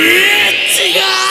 違う！